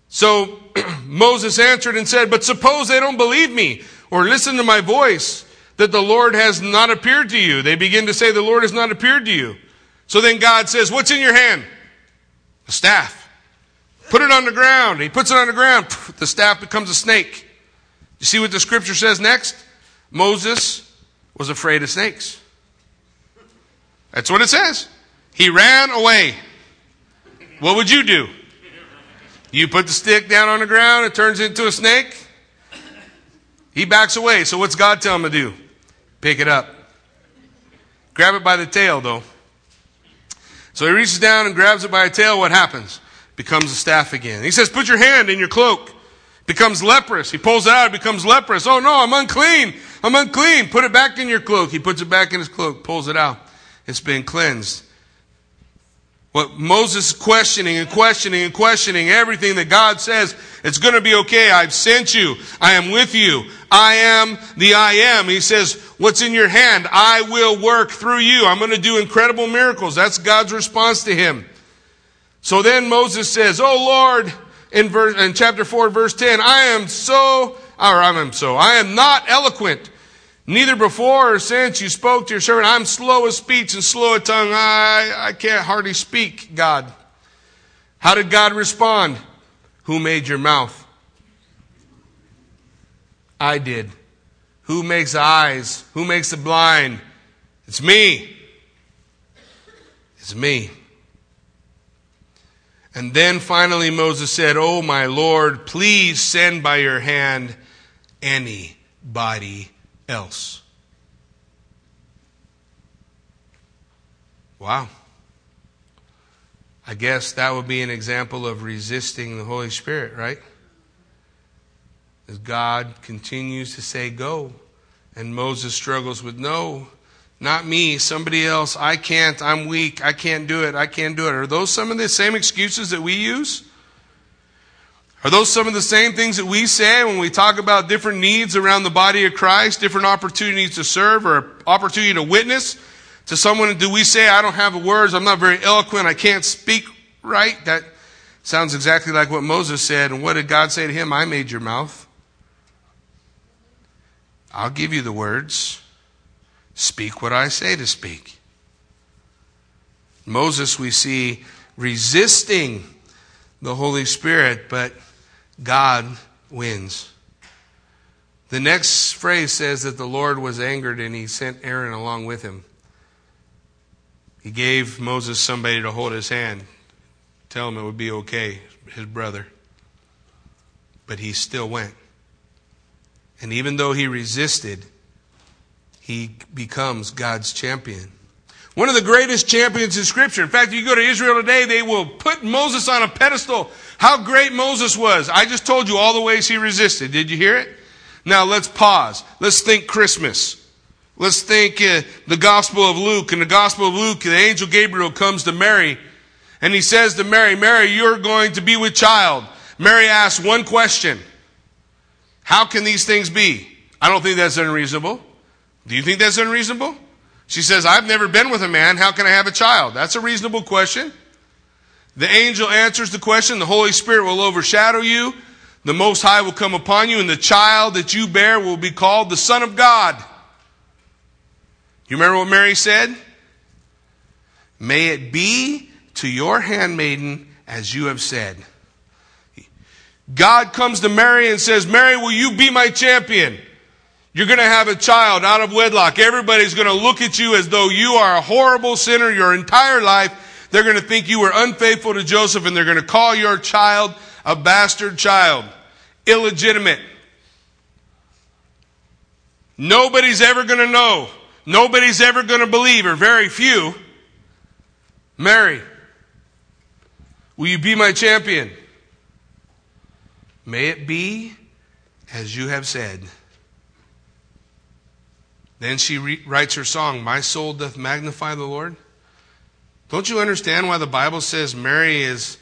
So Moses answered and said, But suppose they don't believe me or listen to my voice, that the Lord has not appeared to you. They begin to say, The Lord has not appeared to you. So then God says, What's in your hand? A staff. Put it on the ground. He puts it on the ground. The staff becomes a snake. You see what the scripture says next? Moses was afraid of snakes. That's what it says. He ran away. What would you do? You put the stick down on the ground, it turns into a snake. He backs away. So what's God tell him to do? Pick it up. Grab it by the tail, though. So he reaches down and grabs it by the tail. What happens? Becomes a staff again. He says, Put your hand in your cloak. Becomes leprous. He pulls it out, it becomes leprous. Oh no, I'm unclean. I'm unclean. Put it back in your cloak. He puts it back in his cloak, pulls it out. It's been cleansed. What Moses questioning and questioning and questioning everything that God says, it's going to be okay. I've sent you. I am with you. I am the I am. He says, what's in your hand? I will work through you. I'm going to do incredible miracles. That's God's response to him. So then Moses says, Oh Lord, in verse, in chapter 4, verse 10, I am so, or I am so, I am not eloquent Neither before or since you spoke to your servant, I'm slow of speech and slow of tongue. I, I can't hardly speak, God. How did God respond? Who made your mouth? I did. Who makes the eyes? Who makes the blind? It's me. It's me. And then finally Moses said, Oh, my Lord, please send by your hand anybody else. Wow. I guess that would be an example of resisting the Holy Spirit, right? As God continues to say, go. And Moses struggles with, no, not me, somebody else. I can't, I'm weak, I can't do it, I can't do it. Are those some of the same excuses that we use? Are those some of the same things that we say when we talk about different needs around the body of Christ, different opportunities to serve or opportunity to witness to someone? Do we say, I don't have the words, I'm not very eloquent, I can't speak right? That sounds exactly like what Moses said. And what did God say to him? I made your mouth. I'll give you the words. Speak what I say to speak. Moses, we see resisting the Holy Spirit, but God wins. The next phrase says that the Lord was angered and he sent Aaron along with him. He gave Moses somebody to hold his hand, tell him it would be okay, his brother. But he still went. And even though he resisted, he becomes God's champion. One of the greatest champions in Scripture. In fact, if you go to Israel today, they will put Moses on a pedestal how great Moses was. I just told you all the ways he resisted. Did you hear it? Now let's pause. Let's think Christmas. Let's think uh, the Gospel of Luke. In the Gospel of Luke, the angel Gabriel comes to Mary and he says to Mary, Mary, you're going to be with child. Mary asks one question. How can these things be? I don't think that's unreasonable. Do you think that's unreasonable? She says, I've never been with a man. How can I have a child? That's a reasonable question. The angel answers the question. The Holy Spirit will overshadow you. The Most High will come upon you, and the child that you bear will be called the Son of God. You remember what Mary said? May it be to your handmaiden as you have said. God comes to Mary and says, Mary, will you be my champion? You're going to have a child out of wedlock. Everybody's going to look at you as though you are a horrible sinner your entire life they're going to think you were unfaithful to Joseph and they're going to call your child a bastard child, illegitimate. Nobody's ever going to know. Nobody's ever going to believe, or very few. Mary, will you be my champion? May it be as you have said. Then she re- writes her song, My soul doth magnify the Lord. Don't you understand why the Bible says Mary is,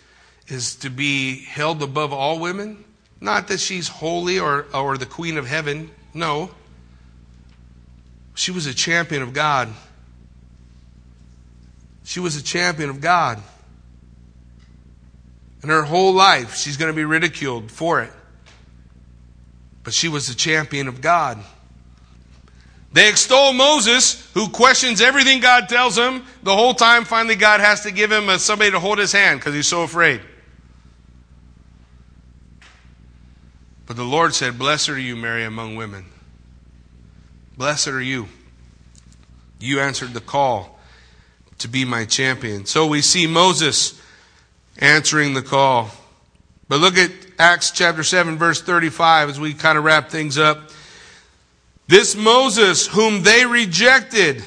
is to be held above all women? Not that she's holy or, or the queen of heaven. No. She was a champion of God. She was a champion of God. And her whole life, she's going to be ridiculed for it. But she was the champion of God. They extol Moses, who questions everything God tells him. The whole time, finally, God has to give him somebody to hold his hand because he's so afraid. But the Lord said, Blessed are you, Mary, among women. Blessed are you. You answered the call to be my champion. So we see Moses answering the call. But look at Acts chapter 7, verse 35, as we kind of wrap things up. This Moses, whom they rejected,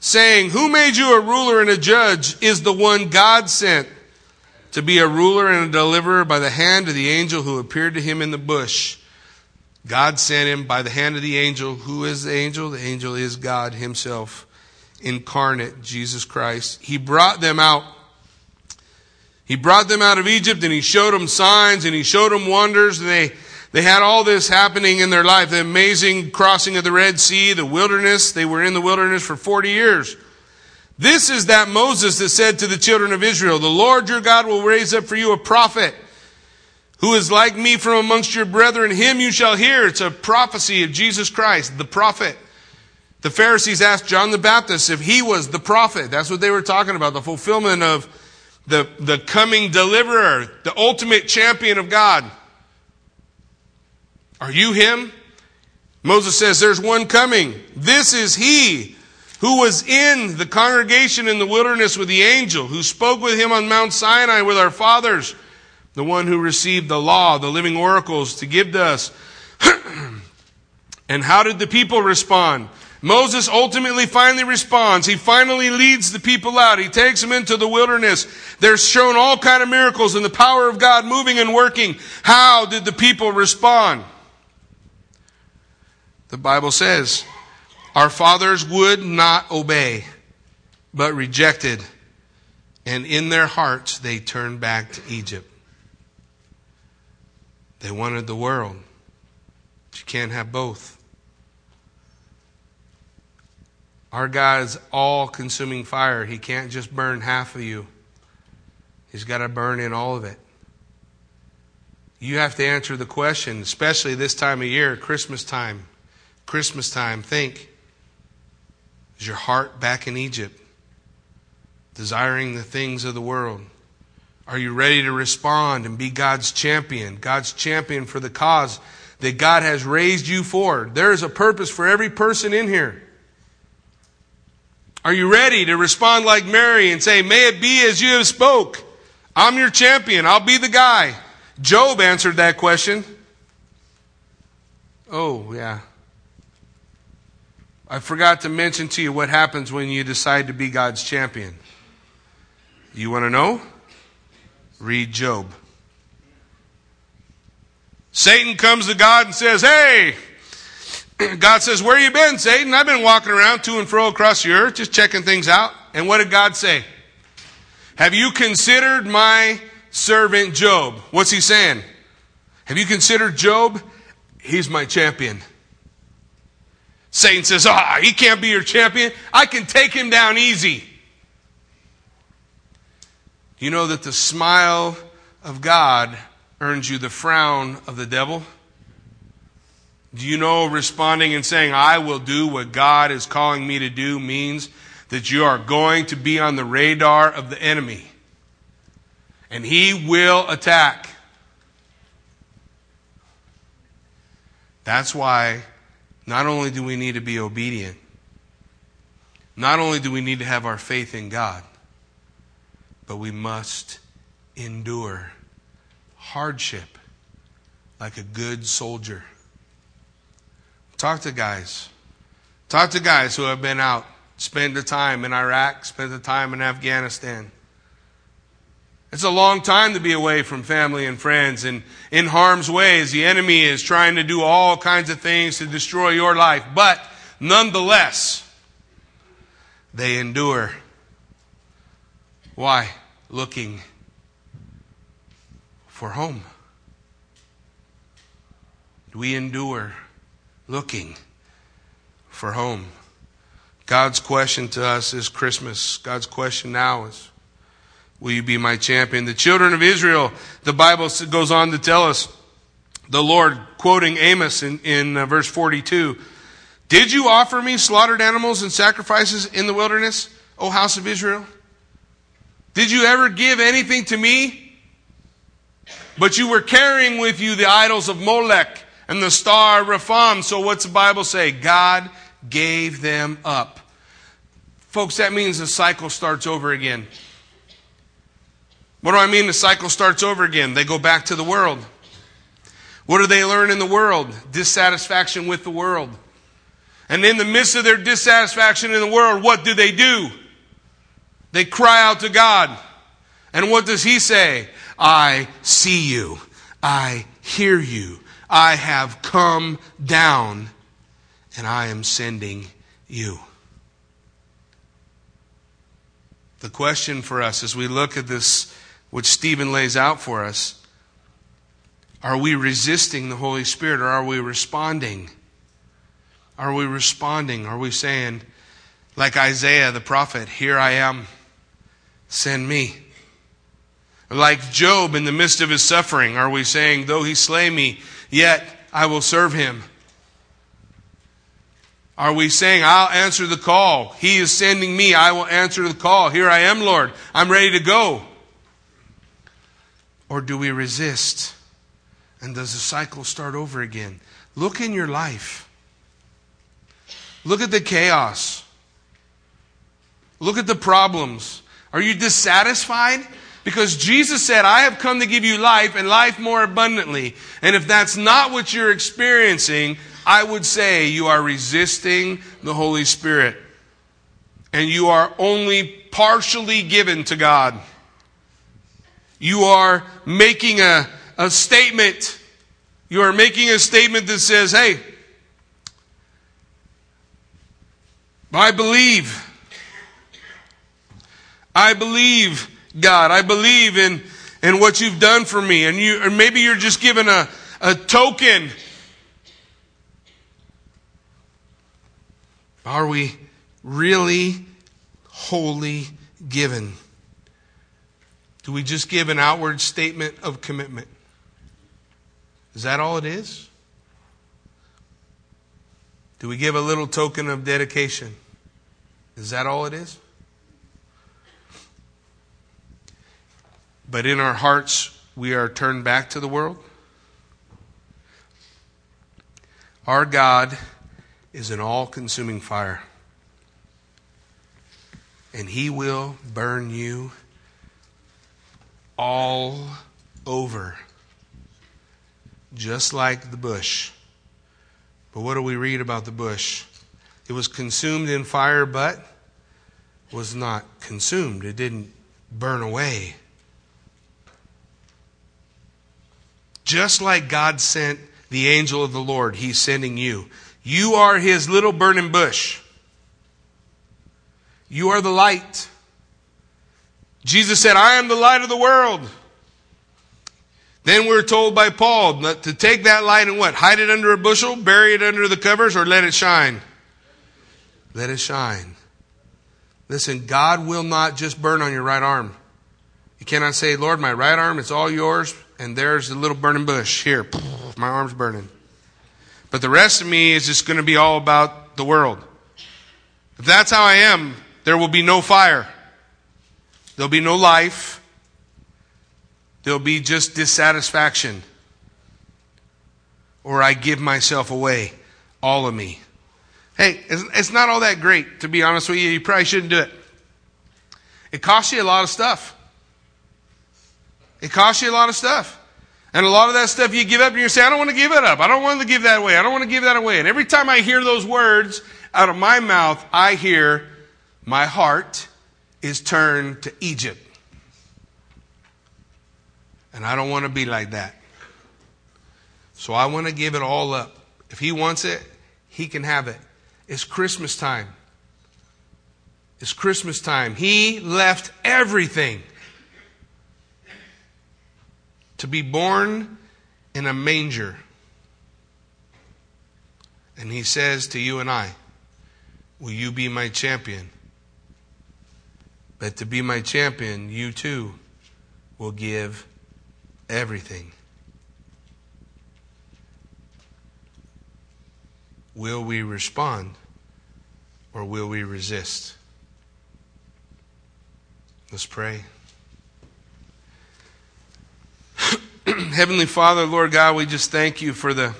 saying, Who made you a ruler and a judge, is the one God sent to be a ruler and a deliverer by the hand of the angel who appeared to him in the bush. God sent him by the hand of the angel. Who is the angel? The angel is God Himself, incarnate, Jesus Christ. He brought them out. He brought them out of Egypt and He showed them signs and He showed them wonders. And they, they had all this happening in their life. The amazing crossing of the Red Sea, the wilderness. They were in the wilderness for 40 years. This is that Moses that said to the children of Israel, The Lord your God will raise up for you a prophet who is like me from amongst your brethren. Him you shall hear. It's a prophecy of Jesus Christ, the prophet. The Pharisees asked John the Baptist if he was the prophet. That's what they were talking about, the fulfillment of the, the coming deliverer, the ultimate champion of God. Are you him? Moses says, There's one coming. This is he who was in the congregation in the wilderness with the angel, who spoke with him on Mount Sinai with our fathers, the one who received the law, the living oracles to give to us. and how did the people respond? Moses ultimately finally responds. He finally leads the people out. He takes them into the wilderness. They're shown all kind of miracles and the power of God moving and working. How did the people respond? The Bible says, our fathers would not obey, but rejected, and in their hearts they turned back to Egypt. They wanted the world. But you can't have both. Our God is all consuming fire. He can't just burn half of you, He's got to burn in all of it. You have to answer the question, especially this time of year, Christmas time. Christmas time, think is your heart back in Egypt, desiring the things of the world? Are you ready to respond and be God's champion? God's champion for the cause that God has raised you for. There is a purpose for every person in here. Are you ready to respond like Mary and say, May it be as you have spoke? I'm your champion. I'll be the guy. Job answered that question. Oh, yeah. I forgot to mention to you what happens when you decide to be God's champion. You want to know? Read Job. Satan comes to God and says, Hey, God says, Where you been, Satan? I've been walking around to and fro across the earth, just checking things out. And what did God say? Have you considered my servant Job? What's he saying? Have you considered Job? He's my champion. Satan says, Ah, he can't be your champion. I can take him down easy. You know that the smile of God earns you the frown of the devil? Do you know responding and saying, I will do what God is calling me to do means that you are going to be on the radar of the enemy? And he will attack. That's why not only do we need to be obedient, not only do we need to have our faith in God, but we must endure hardship like a good soldier. Talk to guys. Talk to guys who have been out, spent the time in Iraq, spent the time in Afghanistan. It's a long time to be away from family and friends and in harm's way as the enemy is trying to do all kinds of things to destroy your life. But nonetheless, they endure. Why? Looking for home. We endure looking for home. God's question to us is Christmas. God's question now is will you be my champion? The children of Israel, the Bible goes on to tell us, the Lord, quoting Amos in, in uh, verse 42, Did you offer me slaughtered animals and sacrifices in the wilderness, O house of Israel? Did you ever give anything to me? But you were carrying with you the idols of Molech and the star Rephan. So what's the Bible say? God gave them up. Folks, that means the cycle starts over again. What do I mean the cycle starts over again? They go back to the world. What do they learn in the world? Dissatisfaction with the world. And in the midst of their dissatisfaction in the world, what do they do? They cry out to God. And what does He say? I see you. I hear you. I have come down and I am sending you. The question for us as we look at this, which Stephen lays out for us, are we resisting the Holy Spirit or are we responding? Are we responding? Are we saying, like Isaiah the prophet, Here I am, send me? Like Job in the midst of his suffering, are we saying, Though he slay me, yet I will serve him? Are we saying, I'll answer the call? He is sending me. I will answer the call. Here I am, Lord. I'm ready to go. Or do we resist? And does the cycle start over again? Look in your life. Look at the chaos. Look at the problems. Are you dissatisfied? Because Jesus said, I have come to give you life and life more abundantly. And if that's not what you're experiencing, I would say you are resisting the Holy Spirit. And you are only partially given to God. You are making a a statement. You are making a statement that says, hey, I believe. I believe, God. I believe in, in what you've done for me. And you, or maybe you're just given a, a token. Are we really wholly given? Do we just give an outward statement of commitment? Is that all it is? Do we give a little token of dedication? Is that all it is? But in our hearts, we are turned back to the world. Our God is an all consuming fire, and He will burn you all over just like the bush. But what do we read about the bush? It was consumed in fire, but was not consumed. It didn't burn away. Just like God sent the angel of the Lord, He's sending you. You are His little burning bush. You are the light. Jesus said, I am the light of the world. Then we're told by Paul to take that light and what? Hide it under a bushel, bury it under the covers, or let it shine? Let it shine. Listen, God will not just burn on your right arm. You cannot say, Lord, my right arm is all yours, and there's a little burning bush. Here, my arm's burning. But the rest of me is just going to be all about the world. If that's how I am, there will be no fire. There'll be no life. There'll be just dissatisfaction. Or I give myself away, all of me. Hey, it's, not all that great, to be honest with you. You probably shouldn't do it. It costs you a lot of stuff. It costs you a lot of stuff. And a lot of that stuff you give up and you say, I don't want to give it up. I don't want to give that away. I don't want to give that away. And every time I hear those words out of my mouth, I hear, my heart is turned to Egypt. And I don't want to be like that. So I want to give it all up. If he wants it, he can have it. It's Christmas time. It's Christmas time. He left everything to be born in a manger. And he says to you and I, Will you be my champion? But to be my champion, you too will give everything. Will we respond or will we resist? Let's pray. Heavenly Father, Lord God, we just thank you for the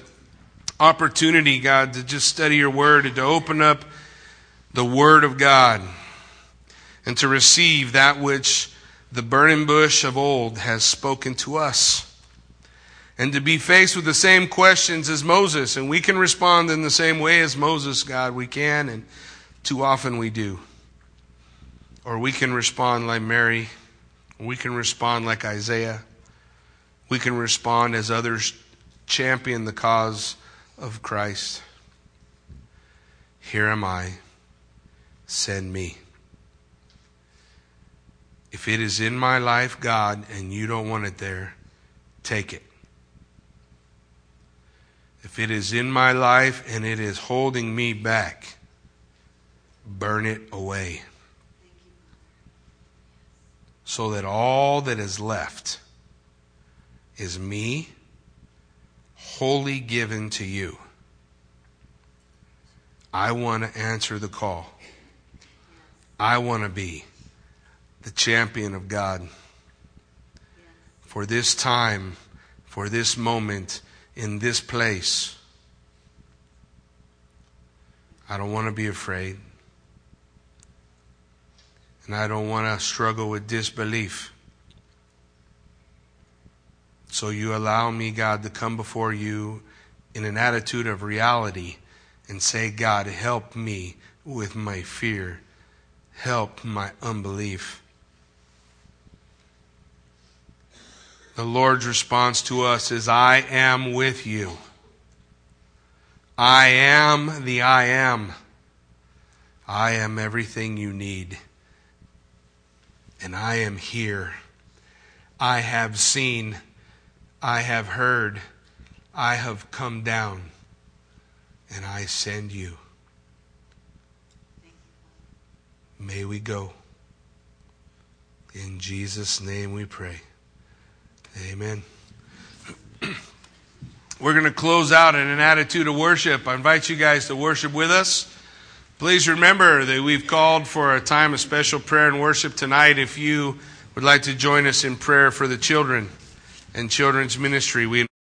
opportunity, God, to just study your word and to open up the word of God and to receive that which the burning bush of old has spoken to us. And to be faced with the same questions as Moses. And we can respond in the same way as Moses, God. We can, and too often we do. Or we can respond like Mary. We can respond like Isaiah. We can respond as others champion the cause of Christ. Here am I. Send me. If it is in my life, God, and you don't want it there, take it. If it is in my life and it is holding me back, burn it away. So that all that is left is me wholly given to you. I want to answer the call. I want to be the champion of God for this time, for this moment, in this place. I don't want to be afraid. And I don't want to struggle with disbelief. So you allow me, God, to come before you in an attitude of reality and say, God, help me with my fear. Help my unbelief. The Lord's response to us is, I am with you. I am the I am. I am everything you need. And I am here. I have seen. I have heard. I have come down. And I send you. May we go. In Jesus' name we pray. Amen. We're going to close out in an attitude of worship. I invite you guys to worship with us. Please remember that we've called for a time of special prayer and worship tonight. If you would like to join us in prayer for the children and children's ministry, we